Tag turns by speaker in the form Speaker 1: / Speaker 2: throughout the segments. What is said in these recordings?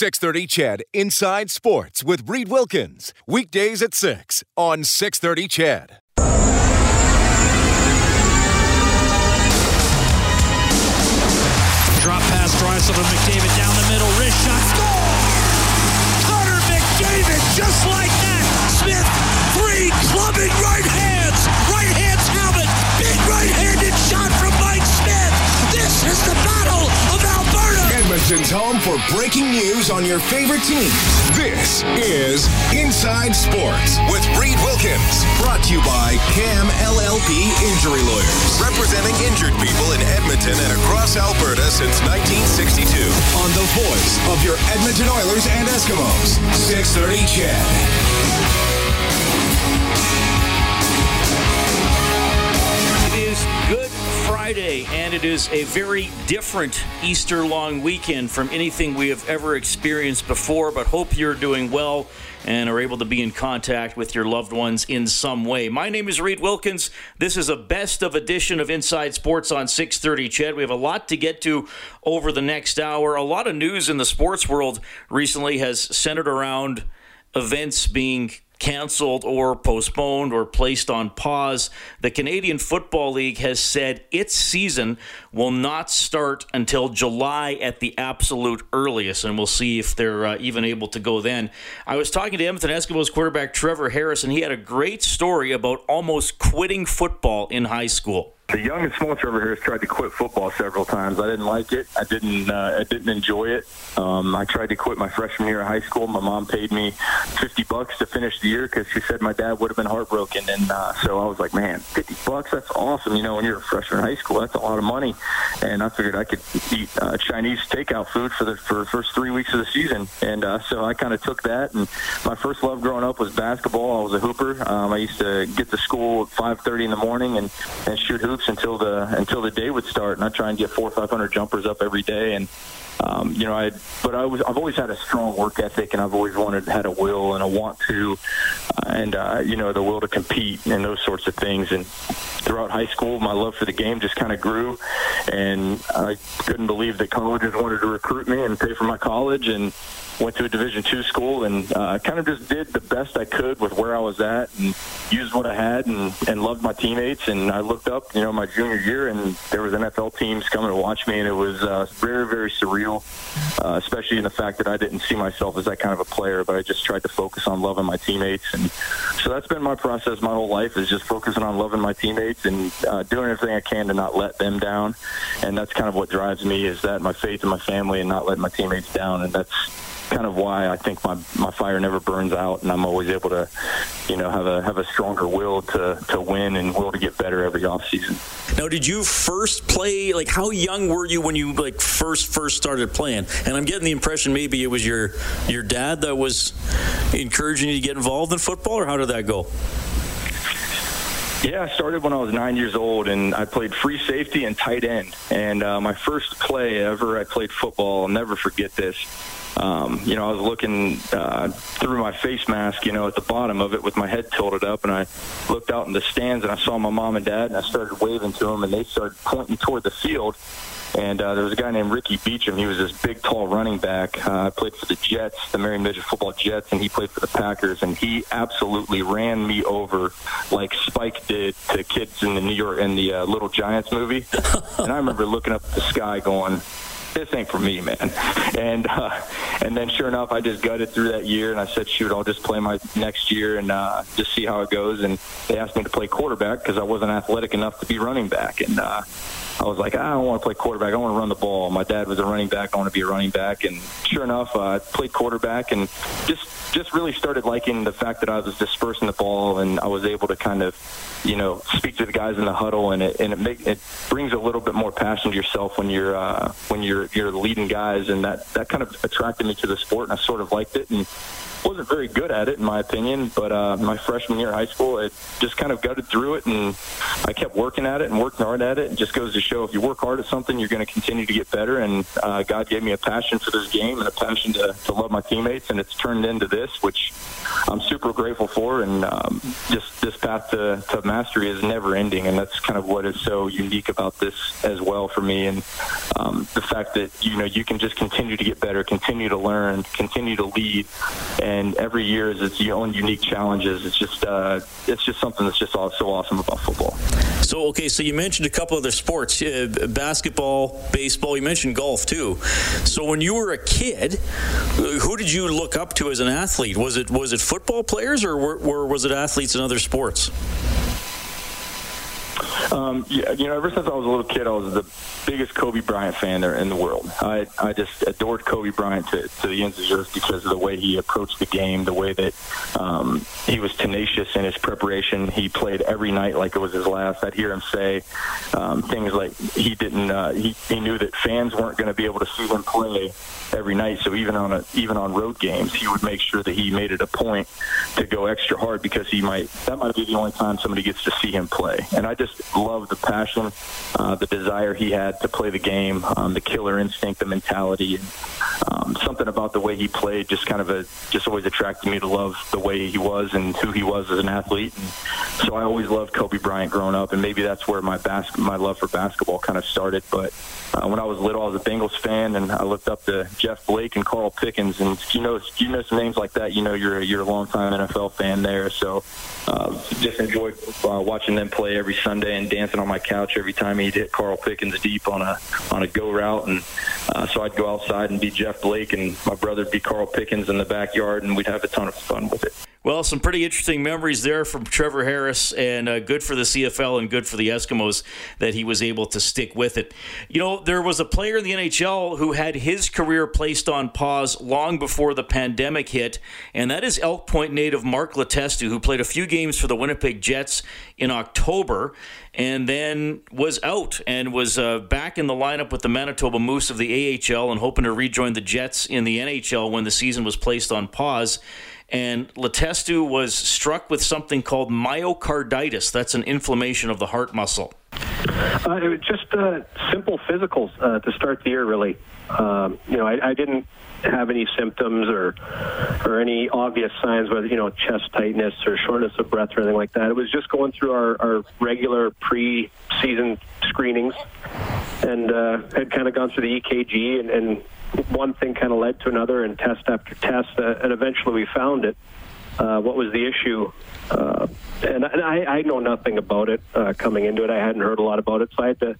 Speaker 1: 630 CHED Inside Sports with Reid Wilkins. Weekdays at 6 on 630 CHED.
Speaker 2: Drop pass, Drysdale to McDavid down the middle, wrist shot, score!
Speaker 1: Home for breaking news on your favorite teams. This is Inside Sports with Reid Wilkins. Brought to you by CAM LLP Injury Lawyers. Representing injured people in Edmonton and across Alberta since 1962. On the voice of your Edmonton Oilers and Eskimos. 630 CHED.
Speaker 3: Friday, and it is a very different Easter long weekend from anything we have ever experienced before. But hope you're doing well and are able to be in contact with your loved ones in some way. My name is Reid Wilkins. This is a best of edition of Inside Sports on 6:30. CHED, we have a lot to get to over the next hour. A lot of news in the sports world recently has centered around events being canceled or postponed or placed on pause. The Canadian Football League has said its season will not start until July at the absolute earliest, and we'll see if they're uh, even able to go then. I was talking to Edmonton Eskimos quarterback Trevor Harris, and he had a great story about almost quitting football in high school.
Speaker 4: The young and small Trevor Harris tried to quit football several times. I didn't like it. I didn't. Uh, I didn't enjoy it. Um, I tried to quit my freshman year of high school. My mom paid me fifty bucks to finish the year because she said my dad would have been heartbroken. And uh, so I was like, man, fifty bucks. That's awesome. You know, when you're a freshman in high school, that's a lot of money. And I figured I could eat uh, Chinese takeout food for the for the first three weeks of the season. And uh, so I kind of took that. And my first love growing up was basketball. I was a hooper. Um, I used to get to school at five thirty in the morning and and shoot hoops until the until the day would start, and I try and get four or five hundred jumpers up every day. And um, you know, I but I was I've always had a strong work ethic, and I've always wanted had a will and a want to, uh, and uh, you know, the will to compete and those sorts of things. And throughout high school, my love for the game just kind of grew, and I couldn't believe that colleges wanted to recruit me and pay for my college and went to a division two school and uh, kind of just did the best i could with where i was at and used what i had and, and loved my teammates and i looked up you know my junior year and there was nfl teams coming to watch me and it was uh, very very surreal uh, especially in the fact that i didn't see myself as that kind of a player but i just tried to focus on loving my teammates. And so that's been my process my whole life is just focusing on loving my teammates and uh, doing everything i can to not let them down. And that's kind of what drives me is that my faith in my family and not letting my teammates down. And that's kind of why I think my my fire never burns out, and I'm always able to, you know, have a have a stronger will to to win and will to get better every off season.
Speaker 3: Now, did you first play? Like, how young were you when you like first first started playing? And I'm getting the impression maybe it was your your dad that was encouraging you to get involved in football, or how did that go?
Speaker 4: Yeah, I started when I was nine years old, and I played free safety and tight end. And uh, my first play ever, I played football. I'll never forget this. Um, you know, I was looking uh, through my face mask, you know, at the bottom of it with my head tilted up, and I looked out in the stands and I saw my mom and dad, and I started waving to them, and they started pointing toward the field. And uh, there was a guy named Ricky Beecham. He was this big, tall running back. Uh, I played for the Jets, the Marion Midget Football Jets, and he played for the Packers. And he absolutely ran me over like Spike did to kids in the New York in the uh, Little Giants movie. and I remember looking up at the sky, going, this ain't for me, man. And uh, and then sure enough, I just gutted through that year, and I said, shoot, I'll just play my next year and uh, just see how it goes. And they asked me to play quarterback because I wasn't athletic enough to be running back, and. Uh, I was like, I don't want to play quarterback. I want to run the ball. My dad was a running back. I want to be a running back. And sure enough, uh, I played quarterback and just just really started liking the fact that I was dispersing the ball and I was able to kind of, you know, speak to the guys in the huddle. And it and it make it brings a little bit more passion to yourself when you're uh, when you're you're leading guys. And that that kind of attracted me to the sport, and I sort of liked it. And wasn't very good at it in my opinion. But uh, my freshman year of high school, it just kind of gutted through it, and I kept working at it and working hard at it. It just goes to show if you work hard at something, you're going to continue to get better. And uh, God gave me a passion for this game and a passion to, to love my teammates, and it's turned into this, which I'm super grateful for. And um, just this path to, to mastery is never ending, and that's kind of what is so unique about this as well for me. And um, the fact that you know you can just continue to get better, continue to learn, continue to lead, and every year is its own unique challenges. It's just uh, it's just something that's just so awesome about football.
Speaker 3: So okay, so you mentioned a couple other sports, uh, basketball, baseball. You mentioned golf too. So when you were a kid, who did you look up to as an athlete? Was it was it football players or, were, or was it athletes in other sports?
Speaker 4: Um, yeah, you know, ever since I was a little kid, I was the biggest Kobe Bryant fan there in the world. I I just adored Kobe Bryant to, to the ends of the earth because of the way he approached the game, the way that um, he was tenacious in his preparation. He played every night like it was his last. I'd hear him say um, things like he didn't. Uh, he he knew that fans weren't going to be able to see him play every night. So even on a even on road games, he would make sure that he made it a point to go extra hard because he might that might be the only time somebody gets to see him play. And I just love the passion, uh, the desire he had to play the game, um, the killer instinct, the mentality, um, something about the way he played just kind of a just always attracted me to love the way he was and who he was as an athlete. And so I always loved Kobe Bryant growing up, and maybe that's where my bas- my love for basketball kind of started. But uh, when I was little, I was a Bengals fan, and I looked up to Jeff Blake and Carl Pickens, and you know, you know some names like that. You know, you're you're a longtime NFL fan there, so uh, just enjoyed uh, watching them play every Sunday and dancing on my couch every time he'd hit Carl Pickens deep on a on a go route, and uh, so I'd go outside and be Jeff Blake, and my brother'd be Carl Pickens in the backyard, and we'd have a ton of fun with it.
Speaker 3: Well, some pretty interesting memories there from Trevor Harris, and uh, good for the CFL and good for the Eskimos that he was able to stick with it. You know, there was a player in the NHL who had his career placed on pause long before the pandemic hit, and that is Elk Point native Mark Letestu, who played a few games for the Winnipeg Jets in October and then was out and was uh, back in the lineup with the Manitoba Moose of the AHL and hoping to rejoin the Jets in the NHL when the season was placed on pause and Letestu was struck with something called myocarditis. That's an inflammation of the heart muscle.
Speaker 5: Uh, it was just uh, simple physicals uh, to start the year, really. Um, you know, I, I didn't have any symptoms or or any obvious signs, whether you know chest tightness or shortness of breath or anything like that. It was just going through our, our regular pre-season screenings, and uh, had kind of gone through the EKG, and, and one thing kind of led to another, and test after test, uh, and eventually we found it. Uh, what was the issue? Uh, and, and I, I know nothing about it uh, coming into it. I hadn't heard a lot about it, so I had to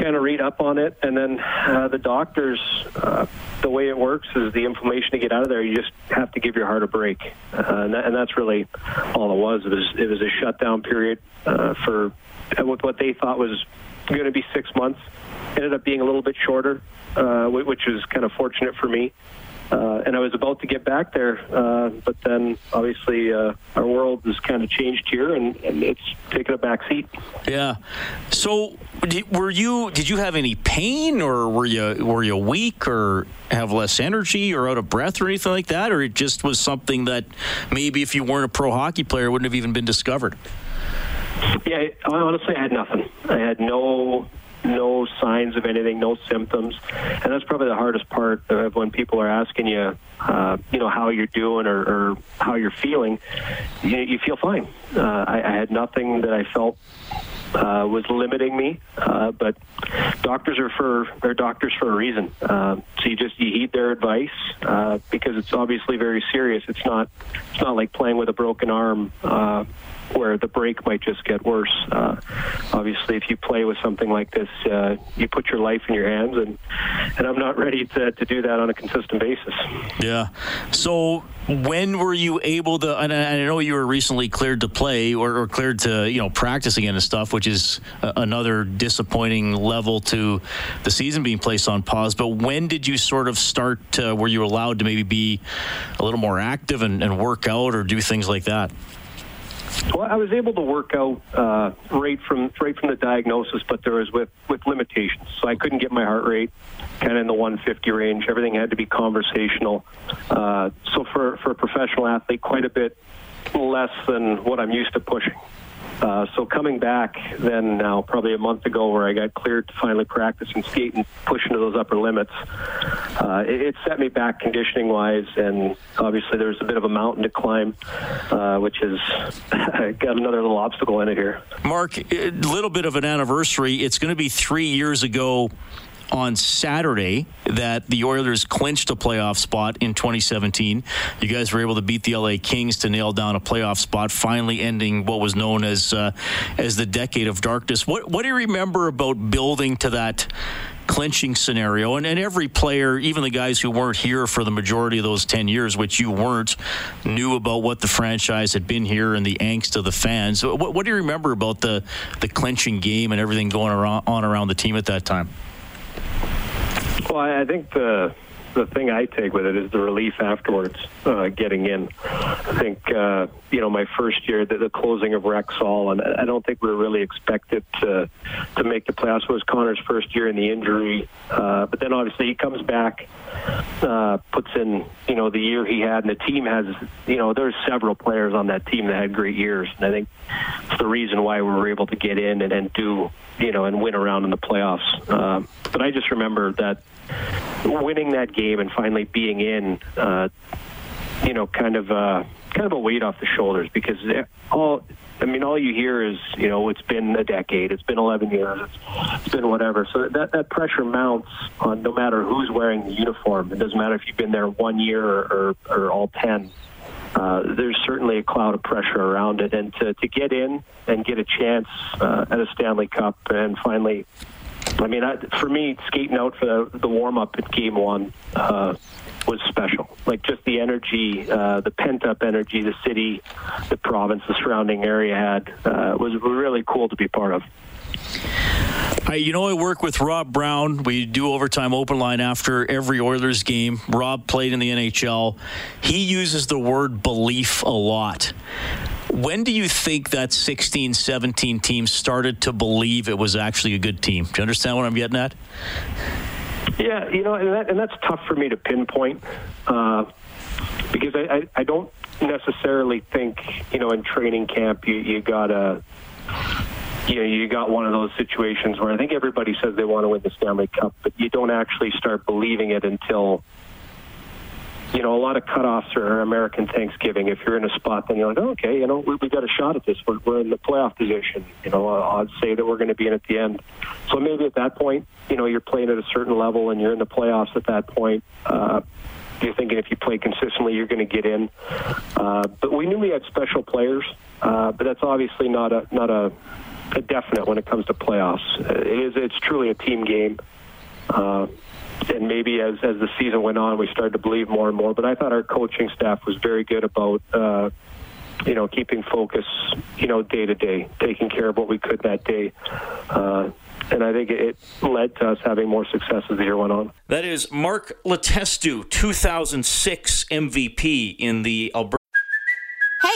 Speaker 5: kind of read up on it. And then uh, the doctors, uh, the way it works is the inflammation to get out of there. You just have to give your heart a break, uh, and, that, and that's really all it was. It was it was a shutdown period uh, for what they thought was going to be six months. Ended up being a little bit shorter, uh, which was kind of fortunate for me. Uh, and I was about to get back there, uh, but then obviously uh, our world has kind of changed here, and, and it's taken a back seat.
Speaker 3: Yeah. So, were you? Did you have any pain, or were you were you weak, or have less energy, or out of breath, or anything like that, or it just was something that maybe if you weren't a pro hockey player, wouldn't have even been discovered?
Speaker 5: Yeah, honestly, I had nothing. I had no no signs of anything, no symptoms, and that's probably the hardest part of when people are asking you, uh, you know, how you're doing or, or how you're feeling. You, you feel fine. Uh, I, I had nothing that I felt uh, was limiting me. Uh, but doctors are for they're doctors for a reason. Uh, so you just you heed their advice uh, because it's obviously very serious. It's not it's not like playing with a broken arm. Where the break might just get worse. Uh, obviously, if you play with something like this, uh, you put your life in your hands, and and I'm not ready to, to do that on a consistent basis.
Speaker 3: Yeah. So when were you able to? And I know you were recently cleared to play or, or cleared to you know practice again and stuff, which is another disappointing level to the season being placed on pause. But when did you sort of start? To, were you allowed to maybe be a little more active and, and work out or do things like that?
Speaker 5: Well, I was able to work out uh, right from right from the diagnosis, but there was with with limitations. So I couldn't get my heart rate kind of in the 150 range. Everything had to be conversational. Uh, so for for a professional athlete, quite a bit less than what I'm used to pushing. Uh, so coming back then now, probably a month ago, where I got cleared to finally practice and skate and push into those upper limits, uh, it, it, set me back conditioning wise, and obviously there's a bit of a mountain to climb, uh, which has got another little obstacle in it here.
Speaker 3: Mark, a little bit of an anniversary. It's going to be three years ago on Saturday that the Oilers clinched a playoff spot in 2017. You guys were able to beat the LA Kings to nail down a playoff spot, finally ending what was known as uh, as the decade of darkness. What what do you remember about building to that? clinching scenario and, and every player even the guys who weren't here for the majority of those 10 years which you weren't knew about what the franchise had been here and the angst of the fans what, what do you remember about the the clinching game and everything going around, on around the team at that time
Speaker 5: well, I think the the thing I take with it is the relief afterwards, uh, getting in. I think uh, you know my first year, the, the closing of Rexall, and I don't think we were really expected to to make the playoffs. It was Connor's first year in the injury, uh, but then obviously he comes back, uh, puts in you know the year he had, and the team has you know there's several players on that team that had great years, and I think it's the reason why we were able to get in and, and do you know and win around in the playoffs. Uh, but I just remember that winning that game and finally being in, uh, you know, kind of uh, kind of a weight off the shoulders because all. I mean, all you hear is, you know, it's been a decade, it's been 11 years, it's, been whatever. So that that pressure mounts on no matter who's wearing the uniform. It doesn't matter if you've been there one year or, or, or all 10. Uh, there's certainly a cloud of pressure around it, and to, to get in and get a chance uh, at a Stanley Cup and finally I mean, I, for me, skating out for the, the warm up at game one uh, was special. Like just the energy, uh, the pent up energy the city, the province, the surrounding area had uh, was really cool to be part of.
Speaker 3: I, you know, I work with Rob Brown. We do overtime open line after every Oilers game. Rob played in the NHL. He uses the word belief a lot. When do you think that 16 17 team started to believe it was actually a good team? Do you understand what I'm getting at?
Speaker 5: Yeah, you know, and, that, and that's tough for me to pinpoint uh, because I, I, I, don't necessarily think, you know, in training camp you, you got to. You you got one of those situations where I think everybody says they want to win the Stanley Cup, but you don't actually start believing it until you know, a lot of cutoffs are American Thanksgiving. If you're in a spot, then you're like, oh, okay, you know, we, we got a shot at this. We're, we're in the playoff position. You know, odds say that we're going to be in at the end. So maybe at that point, you know, you're playing at a certain level and you're in the playoffs at that point. Uh, you're thinking if you play consistently, you're going to get in. Uh, but we knew we had special players, uh, but that's obviously not a not a, a definite when it comes to playoffs. It is it's truly a team game. Uh, and maybe as as the season went on, we started to believe more and more. But I thought our coaching staff was very good about. Uh, you know, keeping focus, you know, day to day, taking care of what we could that day. Uh, and I think it led to us having more success as the year went on.
Speaker 3: That is Mark Letestu, 2006 MVP in the Alberta.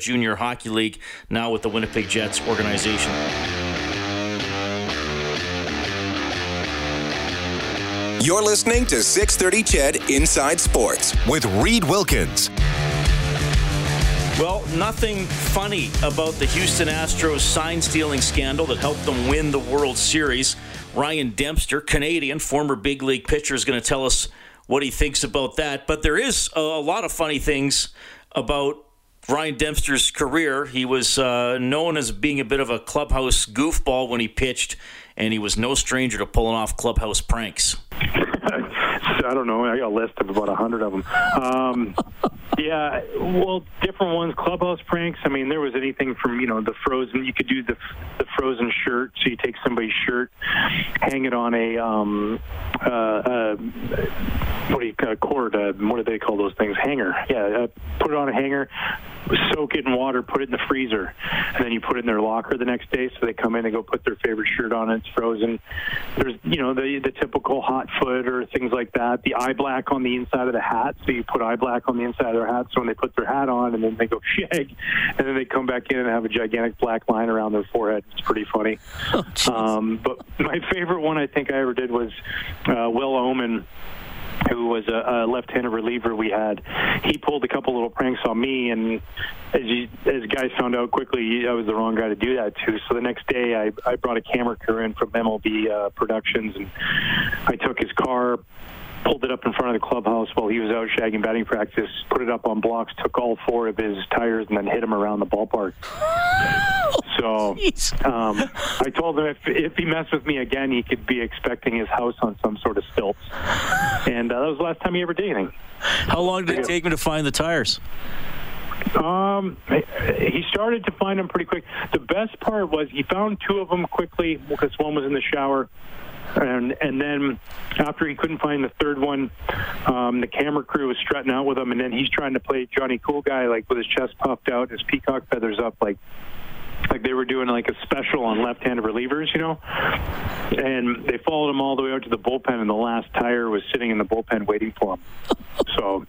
Speaker 3: Junior Hockey League, now with the Winnipeg Jets organization.
Speaker 1: You're listening to 630 CHED Inside Sports with Reid Wilkins.
Speaker 3: Well, nothing funny about the Houston Astros sign stealing scandal that helped them win the World Series. Ryan Dempster, Canadian, former big league pitcher, is going to tell us what he thinks about that. But there is a lot of funny things about Ryan Dempster's career, he was uh, known as being a bit of a clubhouse goofball when he pitched, and he was no stranger to pulling off clubhouse pranks.
Speaker 5: I don't know. I got a list of about a hundred of them. Um,
Speaker 6: yeah, well, different ones. Clubhouse pranks. I mean, there was anything from you know the frozen. You could do the the frozen shirt. So you take somebody's shirt, hang it on a um, uh, uh, what do you call cord? Uh, what do they call those things? Hanger. Yeah, uh, put it on a hanger, soak it in water, put it in the freezer, and then you put it in their locker the next day. So they come in and go put their favorite shirt on. It's frozen. There's you know the the typical hot foot or things like that. The eye black on the inside of the hat. So you put eye black on the inside of their hat. So when they put their hat on and then they go shag, and then they come back in and have a gigantic black line around their forehead. It's pretty funny.
Speaker 3: Oh,
Speaker 6: um, but my favorite one I think I ever did was uh, Will Ohman who was a, a left-handed reliever we had. He pulled a couple little pranks on me, and as you, as guys found out quickly, I was the wrong guy to do that to. So the next day, I, I brought a camera crew in from MLB uh, Productions, and I took his car. Pulled it up in front of the clubhouse while he was out shagging batting practice. Put it up on blocks. Took all four of his tires and then hit him around the ballpark. So um, I told him if if he messed with me again, he could be expecting his house on some sort of stilts. And uh, that was the last time he ever did anything.
Speaker 3: How long did it take him to find the tires?
Speaker 6: Um, he started to find them pretty quick. The best part was he found two of them quickly because one was in the shower. And and then after he couldn't find the third one, um, the camera crew was strutting out with him, and then he's trying to play Johnny Cool Guy, like with his chest puffed out, his peacock feathers up, like like they were doing like a special on left-handed relievers, you know. And they followed him all the way out to the bullpen, and the last tire was sitting in the bullpen waiting for him. So,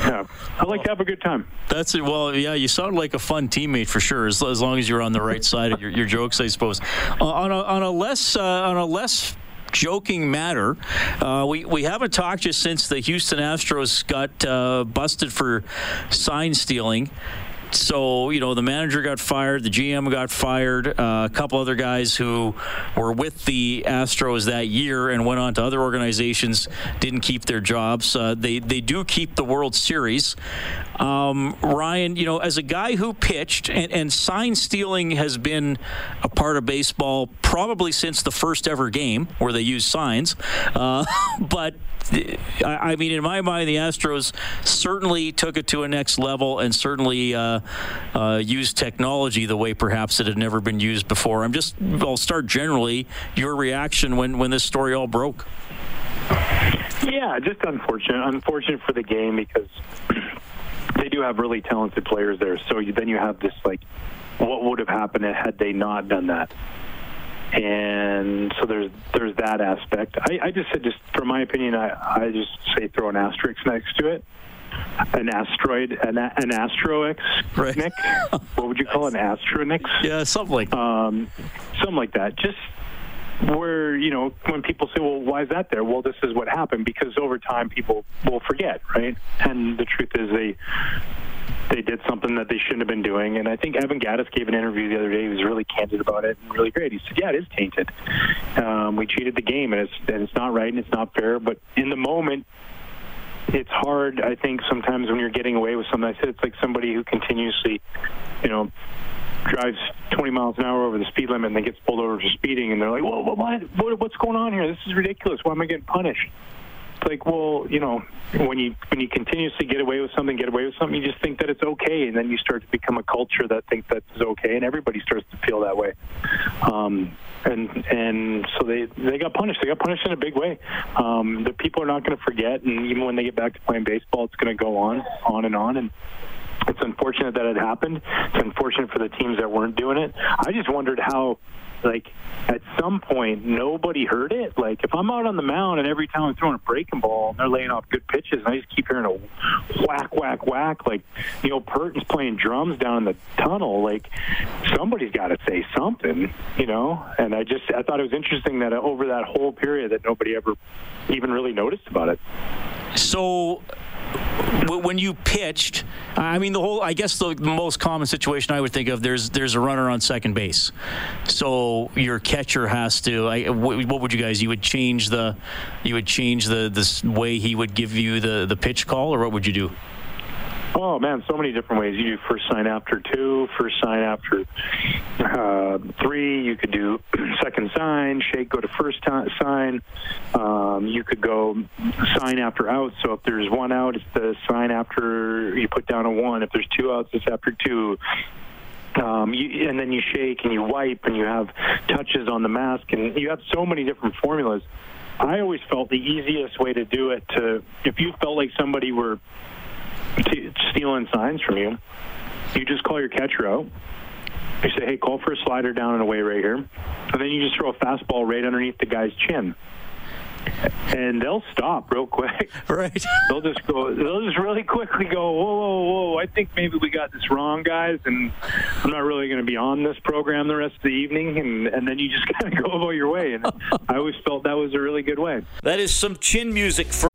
Speaker 6: yeah, I like to have a good time.
Speaker 3: That's it. Well, yeah, you sound like a fun teammate for sure. As, as long as you're on the right side of your, your jokes, I suppose. Uh, on a on a less uh, on a less joking matter. Uh, we, we haven't talked just since the Houston Astros got uh, busted for sign stealing. So, you know, the manager got fired, the GM got fired, uh, a couple other guys who were with the Astros that year and went on to other organizations didn't keep their jobs. Uh, they, they do keep the World Series. Um, Ryan, you know, as a guy who pitched, and, and sign stealing has been a part of baseball probably since the first ever game where they used signs. Uh, but I mean, in my mind, the Astros certainly took it to a next level and certainly uh, uh, used technology the way perhaps it had never been used before. I'm just, I'll start generally your reaction when, when this story all broke.
Speaker 6: Yeah, just unfortunate. Unfortunate for the game because they do have really talented players there. So you, then you have this like, what would have happened had they not done that? and so there's there's that aspect. I, I just said, just for my opinion, I, I just say throw an asterisk next to it. An asteroid, an, an astroix,
Speaker 3: right.
Speaker 6: Nick. what would you call an astronix?
Speaker 3: Yeah, something like
Speaker 6: um, something like that. Just where you know when people say, "Well, why is that there?" Well, this is what happened because over time people will forget, right? And the truth is, they they did something that they shouldn't have been doing. And I think Evan Gattis gave an interview the other day. He was really candid about it and really great. He said, "Yeah, it is tainted. Um, we cheated the game, and it's and it's not right and it's not fair. But in the moment." It's hard, I think, sometimes when you're getting away with something. I said it's like somebody who continuously, you know, drives 20 miles an hour over the speed limit and then gets pulled over for speeding, and they're like, "Whoa, what, what, what's going on here? This is ridiculous. Why am I getting punished?" It's like, well, you know, when you when you continuously get away with something, get away with something, you just think that it's okay, and then you start to become a culture that thinks that's okay, and everybody starts to feel that way. Um, and and so they they got punished. They got punished in a big way. Um, the people are not going to forget, and even when they get back to playing baseball, it's going to go on, on and on, and it's unfortunate that it happened. It's unfortunate for the teams that weren't doing it. I just wondered how like at some point nobody heard it. Like if I'm out on the mound and every time I'm throwing a breaking ball and they're laying off good pitches and I just keep hearing a whack, whack, whack, like Neil Pearton's playing drums down in the tunnel, like somebody's got to say something, you know. And I just I thought it was interesting that over that whole period that nobody ever even really noticed about it.
Speaker 3: So when you pitched, I mean the whole. I guess the most common situation I would think of there's there's a runner on second base, so your catcher has to. I, what would you guys? You would change the, you would change the this way he would give you the the pitch call, or what would you do?
Speaker 6: Oh man, so many different ways. You do first sign after two, first sign after uh, three. You could do second sign, shake, go to first ti sign. Um, you could go sign after out. So if there's one out, it's the sign after you put down a one. If there's two outs, it's after two. Um, you, and then you shake and you wipe and you have touches on the mask and you have so many different formulas. I always felt the easiest way to do it to if you felt like somebody were t- stealing signs from you, you just call your catcher out. You say, "Hey, call for a slider down and away right here," and then you just throw a fastball right underneath the guy's chin and they'll stop real quick.
Speaker 3: Right.
Speaker 6: They'll just go. They'll just really quickly go. Whoa, whoa, whoa! I think maybe we got this wrong, guys, and I'm not really going to be on this program the rest of the evening. And and then you just kind of go about your way. And I always felt that was a really good way.
Speaker 3: That is some chin music for.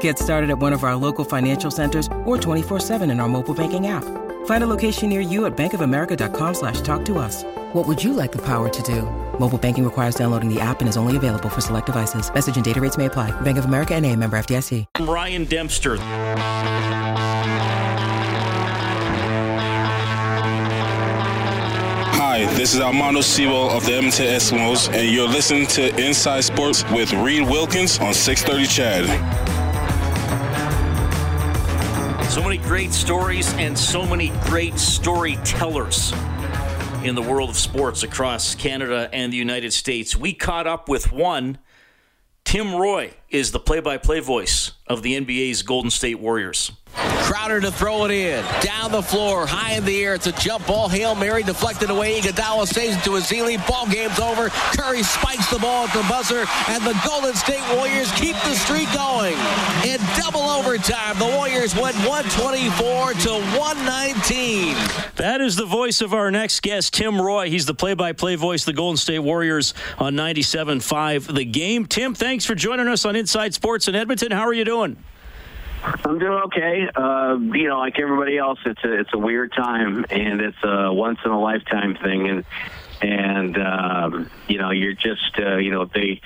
Speaker 7: Get started at one of our local financial centers or 24-7 in our mobile banking app. Find a location near you at bankofamerica.com slash talk to us. What would you like the power to do? Mobile banking requires downloading the app and is only available for select devices. Message and data rates may apply. Bank of America and a member FDIC.
Speaker 3: I'm Ryan Dempster.
Speaker 8: Hi, this is Armando Sibo of the Edmonton Eskimos, and you're listening to Inside Sports with Reid Wilkins on 630 CHED.
Speaker 3: So many great stories and so many great storytellers in the world of sports across Canada and the United States. We caught up with one. Tim Roye is the play by play voice of the NBA's Golden State Warriors.
Speaker 9: Crowder to throw it in. Down the floor, high in the air. It's a jump ball. Hail Mary deflected away. Iguodala saves it to Ezeli. Ball game's over. Curry spikes the ball at the buzzer, and the Golden State Warriors keep the streak going. In double overtime, the Warriors went 124 to 119.
Speaker 3: That is the voice of our next guest, Tim Roye. He's the play by play voice of the Golden State Warriors on 97.5 The Game. Tim, thanks for joining us on Inside Sports in Edmonton. How are you doing?
Speaker 10: I'm doing okay. Uh, you know, like everybody else, it's a it's a weird time, and it's a once in a lifetime thing, and and um, you know, you're just uh, you know, they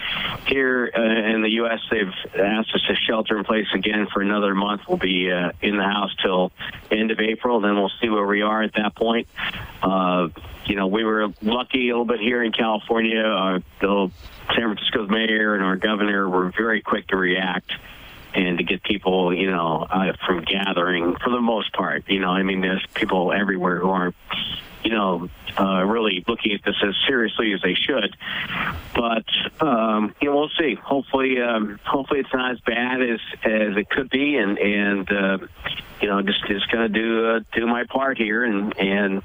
Speaker 10: here uh, in the U.S. they've asked us to shelter in place again for another month. We'll be uh, in the house till end of April, then we'll see where we are at that point. Uh, you know, we were lucky a little bit here in California. The San Francisco's mayor and our governor were very quick to react and to get people, you know, uh, from gathering for the most part. You know, I mean, there's people everywhere who aren't, you know, uh, really looking at this as seriously as they should. But um, you know, we'll see. Hopefully, um, hopefully it's not as bad as as it could be, and and uh, you know, just just gonna do uh, do my part here, and and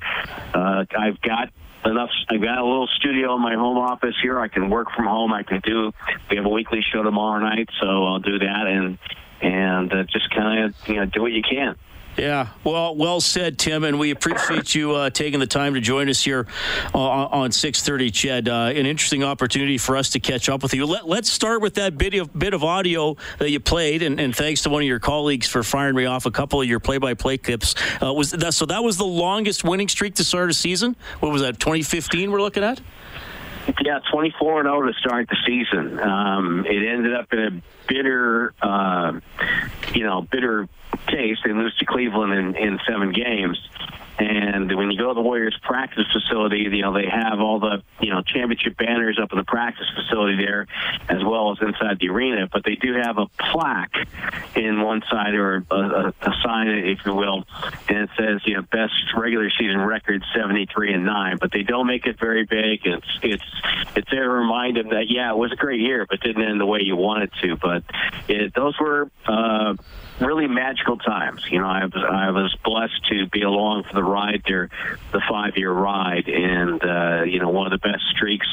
Speaker 10: uh, I've got enough. I've got a little studio in my home office here. I can work from home. I can do. We have a weekly show tomorrow night, so I'll do that and and uh, just kind of you know do what you can.
Speaker 3: Yeah, well, well said, Tim, and we appreciate you uh, taking the time to join us here uh, on 6:30, CHED. Uh, an interesting opportunity for us to catch up with you. Let, us start with that bit of bit of audio that you played, and, and, thanks to one of your colleagues for firing me off a couple of your play-by-play clips. Uh, was that so? That was the longest winning streak to start a season. What was that? 2015. We're looking at.
Speaker 10: Yeah, 24 and 0 to start the season. Um, it ended up in a bitter, uh, you know, bitter case. They lose to Cleveland in, in seven games. And when you go to the Warriors practice facility, you know, they have all the, you know, championship banners up in the practice facility there, as well as inside the arena. But they do have a plaque in one side or a, a, sign, if you will, and it says, you know, best regular season record 73 and 9. But they don't make it very big. It's, it's, it's there to remind them that, yeah, it was a great year, but didn't end the way you wanted to. But it, those were, uh, really magical times. You know, I was I was blessed to be along for the ride there, the five year ride, and uh, you know one of the best streaks,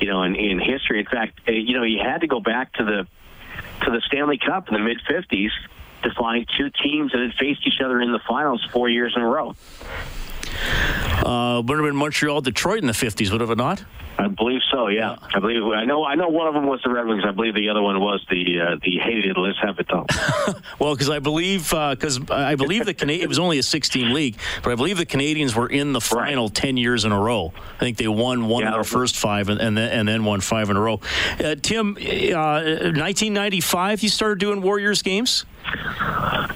Speaker 10: you know, in, in history. In fact, uh, you know, you had to go back to the to the Stanley Cup in the mid '50s to find two teams that had faced each other in the finals four years in a row.
Speaker 3: Uh, would have been Montreal, Detroit in the 50s, would have it not?
Speaker 10: I believe so. Yeah, I believe. I know. I know one of them was the Red Wings. I believe the other one was the uh, the hated Les Habitants.
Speaker 3: well, because I believe because uh, I believe the Canadian it was only a 16 league, but I believe the Canadiens were in the final right. 10 years in a row. I think they won one yeah, of their first five and, and, then and then won five in a row. Uh, Tim, 1995, uh, you started doing Warriors games.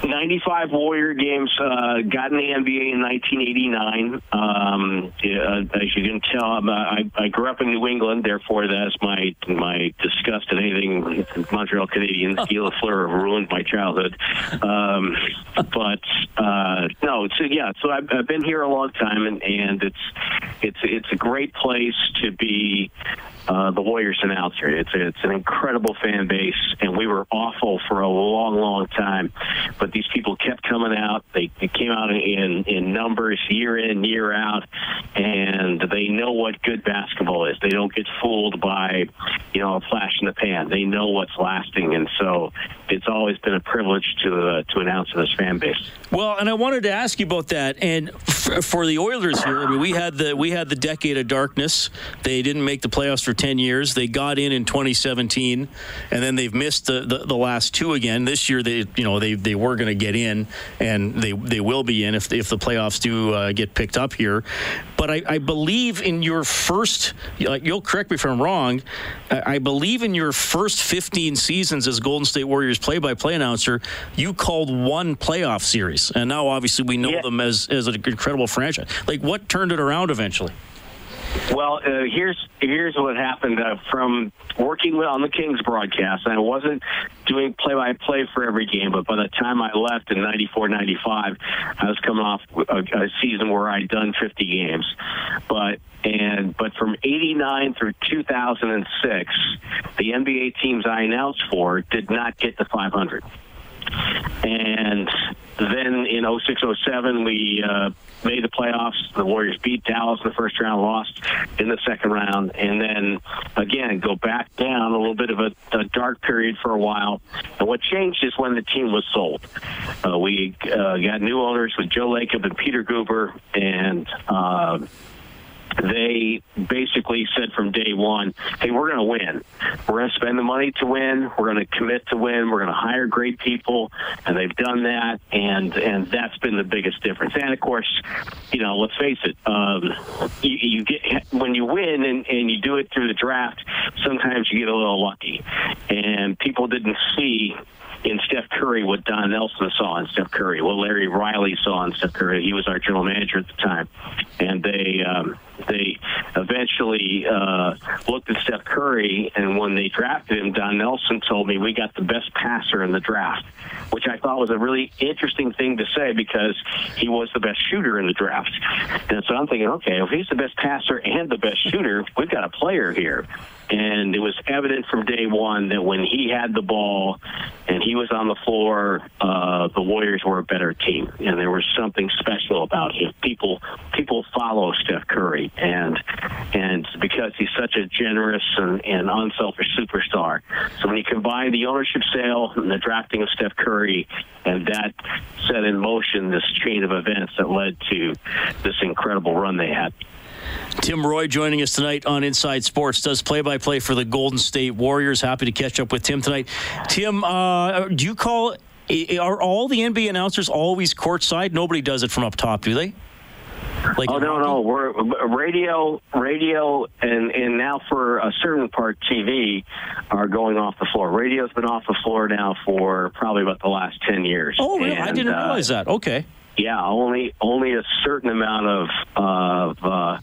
Speaker 10: 95 Warrior games, uh, got in the NBA in 1989. Um, as you can tell, I, I grew up in New England, therefore that's my my disgust at anything Montreal Canadiens. Guy Lafleur ruined my childhood. Um, but uh, no, so yeah, so I've, I've been here a long time, and, and it's it's it's a great place to be uh, the Warriors announcer. It's it's an incredible fan base, and we were awful for a long, long time. But these people kept coming out. They, they came out in in numbers year in, year out, and they know what good basketball is. They don't get fooled by, you know, a flash in the pan. They know what's lasting, and so it's always been a privilege to uh, to announce this fan base.
Speaker 3: Well, and I wanted to ask you about that. And f- for the Oilers here, I mean, we had the we had the decade of darkness. They didn't make the playoffs for 10 years. They got in in 2017, and then they've missed the, the, the last two again. This year, they you know they, they were going to get in, and they they will be in if, if the playoffs do uh, get picked up here. But I, I believe in your first, you'll correct me if I'm wrong, I believe in your first 15 seasons as Golden State Warriors play-by-play announcer, you called one playoff series, and now obviously we know yeah. them as as an incredible franchise. Like, what turned it around eventually?
Speaker 10: Well, uh, here's here's what happened uh, from working on the Kings broadcast. I wasn't doing play-by-play for every game, but by the time I left in '94, '95, I was coming off a, a season where I'd done 50 games. But and but from 89 through 2006 the nba teams i announced for did not get to 500 and then in 0607 we uh, made the playoffs. The Warriors beat Dallas in the first round, lost in the second round, and then again go back down a little bit of a, a dark period for a while. And what changed is when the team was sold. Uh, we uh, got new owners with Joe Lacob and Peter Guber, and uh, they basically said from day one, hey, we're going to win. We're going to spend the money to win. We're going to commit to win. We're going to hire great people. And they've done that. And, and that's been the biggest difference. And of course, you know, let's face it, um, you, you get, when you win and, and you do it through the draft, sometimes you get a little lucky. And people didn't see in Steph Curry what Don Nelson saw in Steph Curry, what Larry Riley saw in Steph Curry. He was our general manager at the time, and they um, they eventually uh, looked at Steph Curry, and when they drafted him, Don Nelson told me we got the best passer in the draft, which I thought was a really interesting thing to say because he was the best shooter in the draft. And so I'm thinking, okay, if he's the best passer and the best shooter, we've got a player here. And it was evident from day one that when he had the ball and he was on the floor, uh, the Warriors were a better team, and there was something special about him. People people follow Steph Curry, and and because he's such a generous and, and unselfish superstar. So when you combine the ownership sale and the drafting of Steph Curry, and that set in motion this chain of events that led to this incredible run they had.
Speaker 3: Tim Roye joining us tonight on Inside Sports does play by play for the Golden State Warriors. Happy to catch up with Tim tonight. Tim, uh, do you call are all the NBA announcers always courtside? Nobody does it from up top, do they?
Speaker 10: Like oh no, no, we're radio, radio, and and now for a certain part, TV are going off the floor. Radio's been off the floor now for probably about the last ten years.
Speaker 3: Oh, really? And, I didn't uh, realize that. Okay
Speaker 10: yeah, only only a certain amount of of, uh,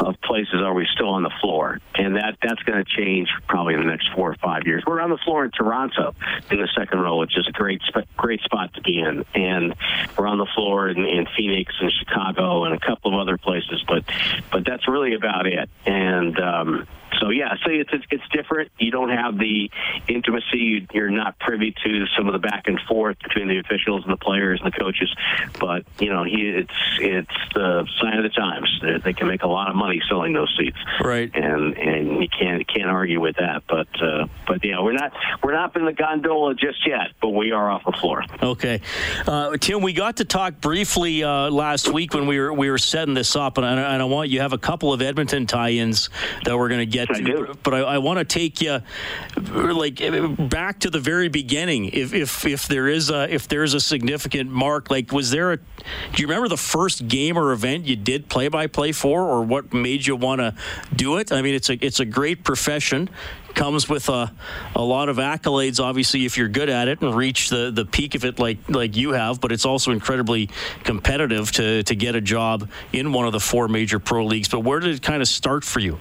Speaker 10: of places are we still on the floor, and that that's going to change probably in the next four or five years. We're on the floor in Toronto in the second row, which is a great great spot to be in, and we're on the floor in, in Phoenix and Chicago and a couple of other places, but but that's really about it. And um, so yeah, so it's it's different. You don't have the intimacy. You're not privy to some of the back and forth between the officials and the players and the coaches. But you know, he it's it's the sign of the times. They, they can make a lot of money selling those seats,
Speaker 3: right?
Speaker 10: And and you can't can't argue with that. But uh, but yeah, we're not we're not in the gondola just yet, but we are off the floor.
Speaker 3: Okay, uh, Tim, we got to talk briefly uh, last week when we were we were setting this up, and I, and I want you have a couple of Edmonton tie-ins that we're going to get
Speaker 10: I
Speaker 3: to,
Speaker 10: do.
Speaker 3: but I, I want to take you like back to the very beginning. If if if there is a if there is a significant mark, like was there a? Do you remember the first game or event you did play by play for, or what made you want to do it? I mean, it's a it's a great profession. Comes with a, a lot of accolades, obviously, if you're good at it and reach the, the peak of it like like you have. But it's also incredibly competitive to to get a job in one of the four major pro leagues. But where did it kind of start for you?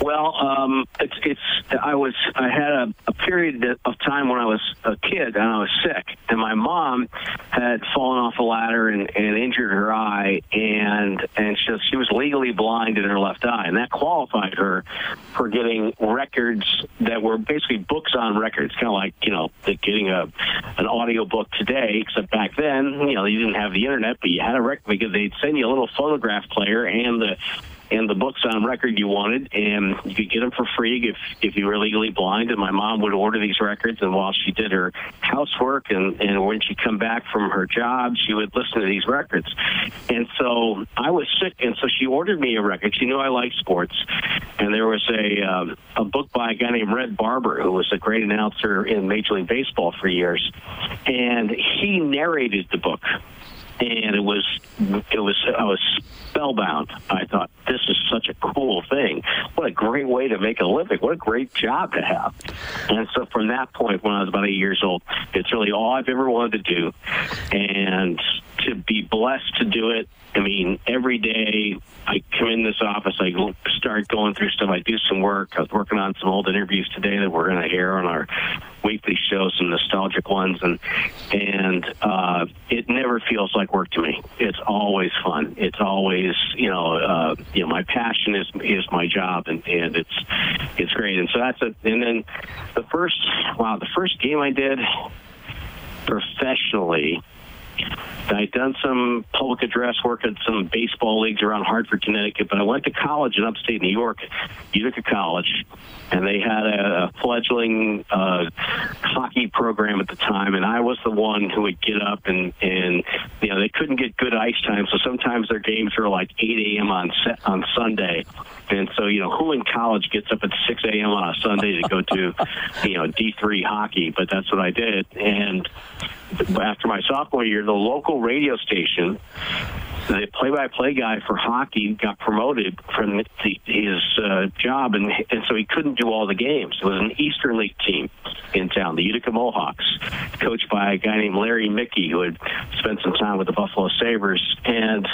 Speaker 10: Well, um, it's it's. I was I had a, a period of time when I was a kid and I was sick, and my mom had fallen off a ladder and, and injured her eye, and and she, she was legally blind in her left eye, and that qualified her for getting records that were basically books on records, kind of like you know getting a an audio book today. Except back then, you know, you didn't have the internet, but you had a record because they'd send you a little phonograph player and the and the books on record you wanted, and you could get them for free if if you were legally blind. And my mom would order these records, and while she did her housework, and and when she'd come back from her job, she would listen to these records. And so I was sick, and so she ordered me a record. She knew I liked sports, and there was a um, a book by a guy named Red Barber, who was a great announcer in Major League Baseball for years, and he narrated the book and it was it was I was spellbound. I thought this is such a cool thing. What a great way to make a living. What a great job to have. And so from that point, when I was about eight years old, it's really all I've ever wanted to do, and to be blessed to do it. I mean, every day I come in this office, I start going through stuff. I do some work. I was working on some old interviews today that we're going to air on our weekly show, some nostalgic ones, and and uh, it never feels like work to me. It's always fun. It's always you know uh, you know my passion is is my job, and and it's it's great. And so that's it. And then the first wow, the first game I did professionally. I'd done some public address work at some baseball leagues around Hartford, Connecticut, but I went to college in upstate New York, Utica College, and they had a, fledgling uh, hockey program at the time, and I was the one who would get up and and you know they couldn't get good ice time, so sometimes their games were like 8 a.m. on set, on Sunday, and so you know who in college gets up at 6 a.m. on a Sunday to go to you know D3 hockey, but that's what I did, and after my sophomore year, the local radio station, the play-by-play guy for hockey, got promoted from the, his uh, job, and, and so he couldn't do all the games. It was an Eastern League team in town, the Utica Mohawks, coached by a guy named Larry Mickey, who had spent some time with the Buffalo Sabres, and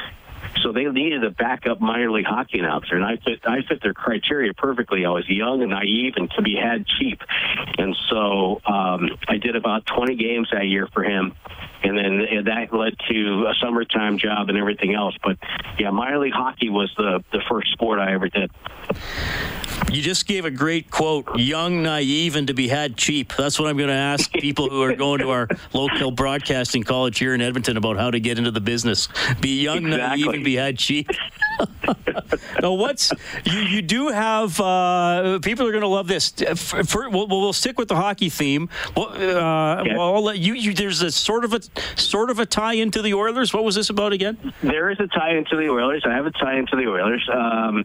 Speaker 10: so they needed a backup minor league hockey announcer, and I fit I fit their criteria perfectly. I was young and naive and to be had cheap, and so um, I did about 20 games that year for him, and then that led to a summertime job and everything else. But yeah, minor league hockey was the the first sport I ever did.
Speaker 3: You just gave a great quote young, naive, and to be had cheap. That's what I'm going to ask people who are going to our local broadcasting college here in Edmonton about how to get into the business. Be young,
Speaker 10: Exactly.
Speaker 3: naive, and be had cheap. now, what's you, you do have uh, people are going to love this. For, for, we'll, we'll stick with the hockey theme. Well, uh, well, I'll let you, you. There's a sort of a sort of a tie into the Oilers. What was this about again?
Speaker 10: There is a tie into the Oilers. I have a tie into the Oilers. Um,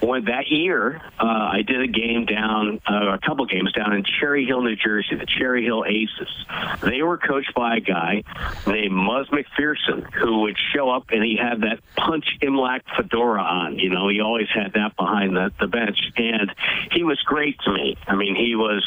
Speaker 10: when that year, uh, I did a game down, uh, a couple games down in Cherry Hill, New Jersey, the Cherry Hill Aces. They were coached by a guy named Muzz McPherson, who would show up and he had that punch Imlach fedora on. You know, he always had that behind the, the bench, and he was great to me. I mean, he was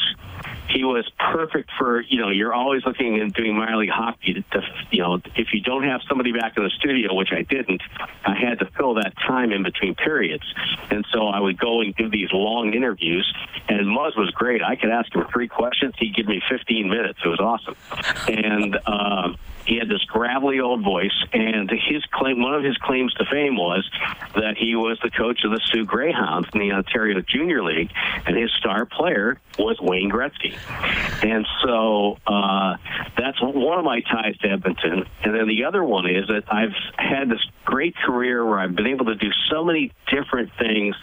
Speaker 10: he was perfect for you know you're always looking and doing minor league hockey. To, to you know if you don't have somebody back in the studio which i didn't i had to fill that time in between periods. And so i would go and do these long interviews and muzz was great. I could ask him three questions. He'd give me 15 minutes. It was awesome. And um he had this gravelly old voice, and his claim, one of his claims to fame was that he was the coach of the Soo Greyhounds in the Ontario Junior League, and his star player was Wayne Gretzky. And so uh, that's one of my ties to Edmonton. And then the other one is that I've had this great career where I've been able to do so many different things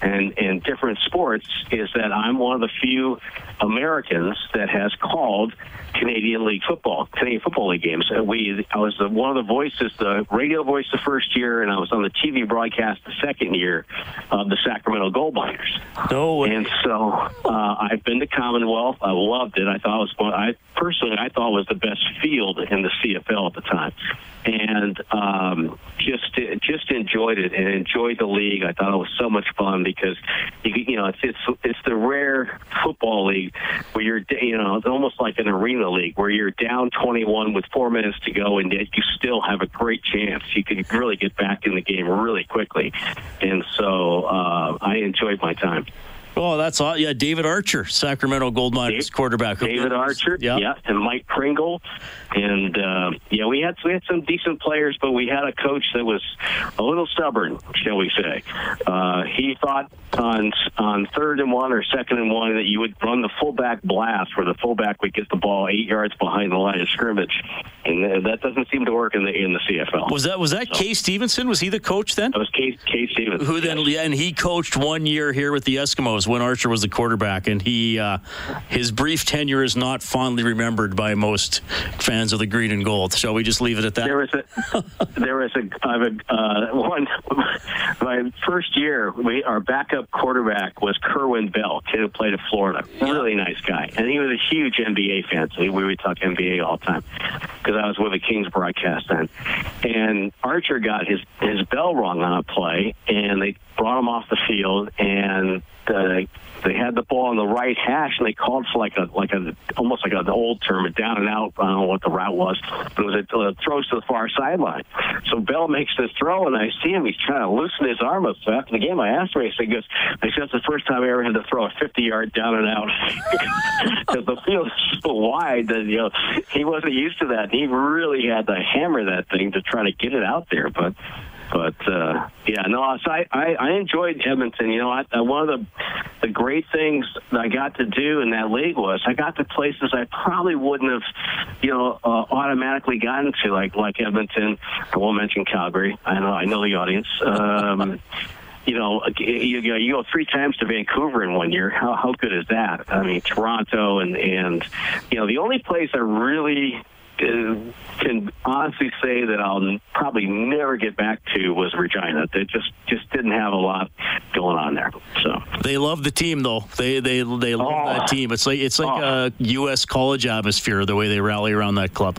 Speaker 10: and in different sports is that I'm one of the few Americans that has called Canadian League football, Canadian Football League games. Uh, we, I was the, one of the voices, the radio voice the first year, and I was on the TV broadcast the second year of the Sacramento Gold Miners.
Speaker 3: No way.
Speaker 10: And so uh, I've been to Commonwealth. I loved it. I thought it was one. I personally, I thought it was the best field in the CFL at the time and um, just just enjoyed it and enjoyed the league. I thought it was so much fun because you, you know it's it's it's the rare football league where you're you know it's almost like an arena league where you're down 21 with four minutes to go and yet you still have a great chance. You can really get back in the game really quickly, and so uh, I enjoyed my time.
Speaker 3: Oh, that's all. Yeah, David Archer, Sacramento Gold Miners quarterback.
Speaker 10: David Archer, yeah. yeah, and Mike Pringle, and uh, yeah, we had we had some decent players, but we had a coach that was a little stubborn, shall we say? Uh, he thought on on third and one or second and one that you would run the fullback blast, where the fullback would get the ball eight yards behind the line of scrimmage, and that doesn't seem to work in the in the CFL.
Speaker 3: Was that was that so, Kay Stevenson? Was he the coach then?
Speaker 10: That was Kay, Kay Stevenson.
Speaker 3: Who then? Yeah, and he coached one year here with the Eskimos when Archer was the quarterback, and he uh, his brief tenure is not fondly remembered by most fans of the green and gold. Shall we just leave it at that?
Speaker 10: There was a there was a, a uh, one my first year. We our backup quarterback was Kerwin Bell, kid who played at Florida. Really nice guy, and he was a huge NBA fan. So we would talk NBA all the time because I was with the Kings broadcast then. And Archer got his his bell rung on a play, and they brought him off the field, and they had the ball on the right hash, and they called for like a like a almost like an old term, a down and out. I don't know what the route was, but it was a, a throws to the far sideline. So Bell makes this throw, and I see him. He's trying to loosen his arm up. So after the game, I asked him. He said, "Goes, I said that's the first time I ever had to throw a 50-yard down and out because the field is so wide that you know he wasn't used to that. He really had to hammer that thing to try to get it out there, but." But uh, yeah, no. So I, I, I enjoyed Edmonton. You know, I, I, one of the the great things that I got to do in that league was I got to places I probably wouldn't have, you know, uh, automatically gotten to, like like Edmonton. I won't mention Calgary. I know I know the audience. Um, you know, you, you go three times to Vancouver in one year. How how good is that? I mean, Toronto and and you know, the only place I really Uh, can honestly say that I'll probably never get back to was Regina. They just just didn't have a lot going on there. So
Speaker 3: they love the team though. They they they love oh. that team. It's like it's like oh. a U.S. college atmosphere the way they rally around that club.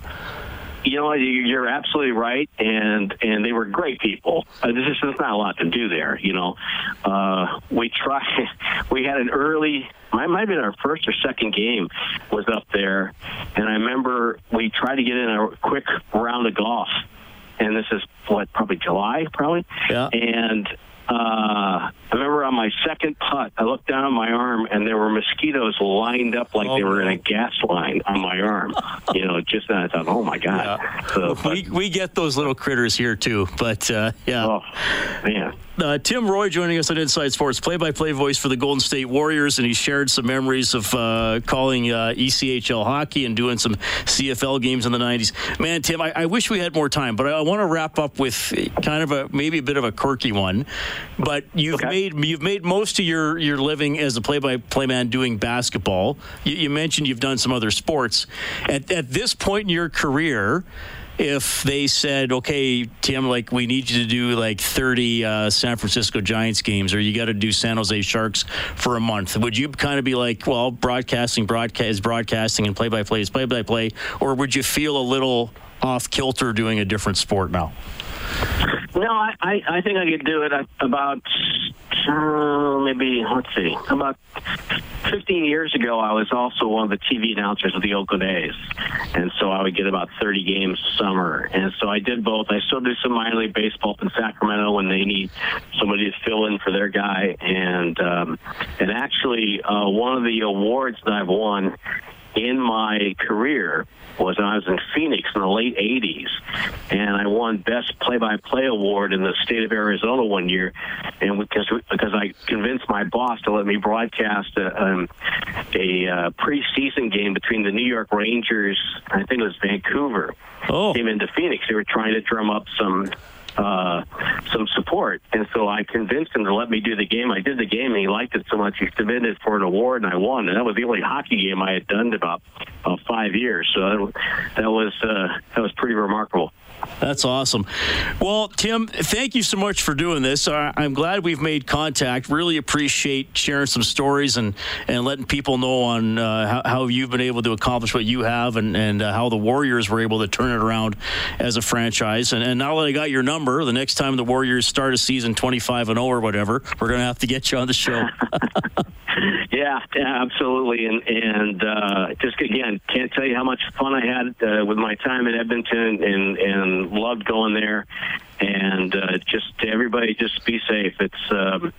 Speaker 10: You know, you're absolutely right, and and they were great people. Uh, there's just there's not a lot to do there. You know, uh, we tried. We had an early might, might have been our first or second game was up there, and I remember we tried to get in a quick round of golf, and this is what probably July, probably,
Speaker 3: yeah,
Speaker 10: and uh, I remember on my second putt, I looked down on my arm and there were mosquitoes lined up like oh, they were in a gas line on my arm. you know, just then I thought, oh my god.
Speaker 3: Yeah. So, but, we we get those little critters here too, but uh, yeah.
Speaker 10: Oh man.
Speaker 3: Uh, Tim Roye joining us on Inside Sports, play-by-play voice for the Golden State Warriors, and he shared some memories of uh, calling uh, ECHL hockey and doing some CFL games in the '90s. Man, Tim, I, I wish we had more time, but I, I want to wrap up with kind of a maybe a bit of a quirky one. But you've okay. made you've made most of your your living as a play-by-play man doing basketball. You, you mentioned you've done some other sports. At, at this point in your career if they said, okay, Tim, like we need you to do like 30 uh, San Francisco Giants games, or you got to do San Jose Sharks for a month, would you kind of be like, well, broadcasting, broadcast is broadcasting, and play by play is play by play, or would you feel a little off kilter doing a different sport now?
Speaker 10: No, I, I, I think I could do it about uh, maybe let's see about 15 years ago. I was also one of the TV announcers of the Oakland A's, and so I would get about 30 games summer. And so I did both. I still do some minor league baseball in Sacramento when they need somebody to fill in for their guy. And um, and actually, uh, one of the awards that I've won in my career was when I was in Phoenix in the late 80s, and I won Best Play-by-Play award in the state of Arizona one year, and because because I convinced my boss to let me broadcast a, um, a uh, preseason game between the New York Rangers, I think it was Vancouver,
Speaker 3: oh.
Speaker 10: came into Phoenix. They were trying to drum up some uh, some support. And so I convinced him to let me do the game. I did the game, and he liked it so much he submitted for an award, and I won. And that was the only hockey game I had done in about uh, five years. So that was uh, that was pretty remarkable.
Speaker 3: That's awesome. Well, Tim, thank you so much for doing this. I'm glad we've made contact. Really appreciate sharing some stories and, and letting people know on uh, how, how, you've been able to accomplish what you have and, and uh, how the Warriors were able to turn it around as a franchise. And, and now that I got your number, the next time the Warriors start a season 25 and 0 or whatever, we're going to have to get you on the show.
Speaker 10: yeah, yeah, absolutely. And, and uh, just again, can't tell you how much fun I had uh, with my time in Edmonton and, and loved going there. And uh, just to everybody, just be safe. It's um,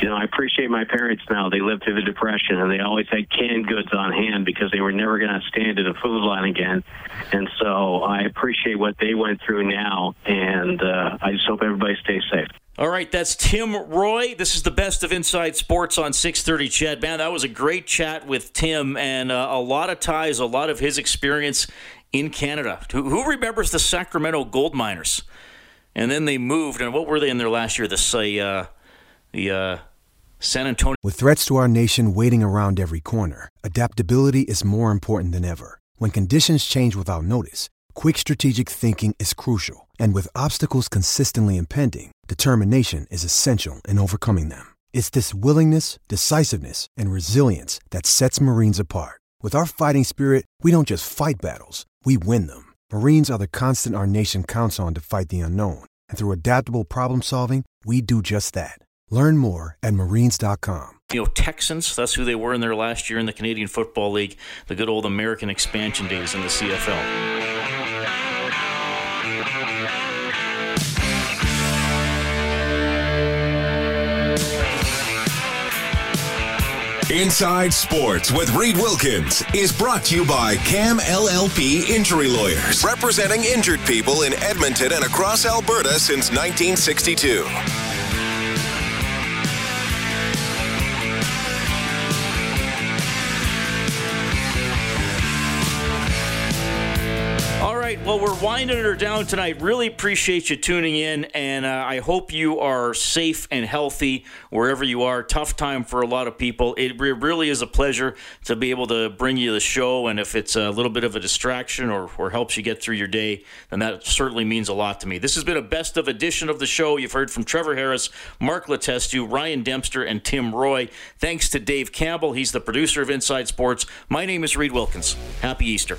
Speaker 10: you know I appreciate my parents now. They lived through the depression, and they always had canned goods on hand because they were never going to stand in a food line again. And so I appreciate what they went through now, and uh, I just hope everybody stays safe.
Speaker 3: All right, that's Tim Roye. This is the best of Inside Sports on 630 CHED. Man, that was a great chat with Tim and uh, a lot of ties, a lot of his experience in Canada. Who, who remembers the Sacramento gold miners? And then they moved, and what were they in there last year? The, uh, the uh, San Antonio.
Speaker 11: With threats to our nation waiting around every corner, adaptability is more important than ever. When conditions change without notice, quick strategic thinking is crucial. And with obstacles consistently impending, determination is essential in overcoming them. It's this willingness, decisiveness, and resilience that sets Marines apart. With our fighting spirit, we don't just fight battles we win them. Marines are the constant our nation counts on to fight the unknown. And through adaptable problem solving, we do just that. Learn more at marines.com.
Speaker 3: You know, Texans, that's who they were in their last year in the Canadian Football League, the good old American expansion days in the CFL.
Speaker 1: Inside Sports with Reid Wilkins is brought to you by CAM LLP Injury Lawyers, representing injured people in Edmonton and across Alberta since 1962.
Speaker 3: Well, we're winding her down tonight. Really appreciate you tuning in, and uh, I hope you are safe and healthy wherever you are. Tough time for a lot of people. It re- really is a pleasure to be able to bring you the show, and if it's a little bit of a distraction or, or helps you get through your day, then that certainly means a lot to me. This has been a best of edition of the show. You've heard from Trevor Harris, Mark Letestu, Ryan Dempster, and Tim Roye. Thanks to Dave Campbell. He's the producer of Inside Sports. My name is Reid Wilkins. Happy Easter.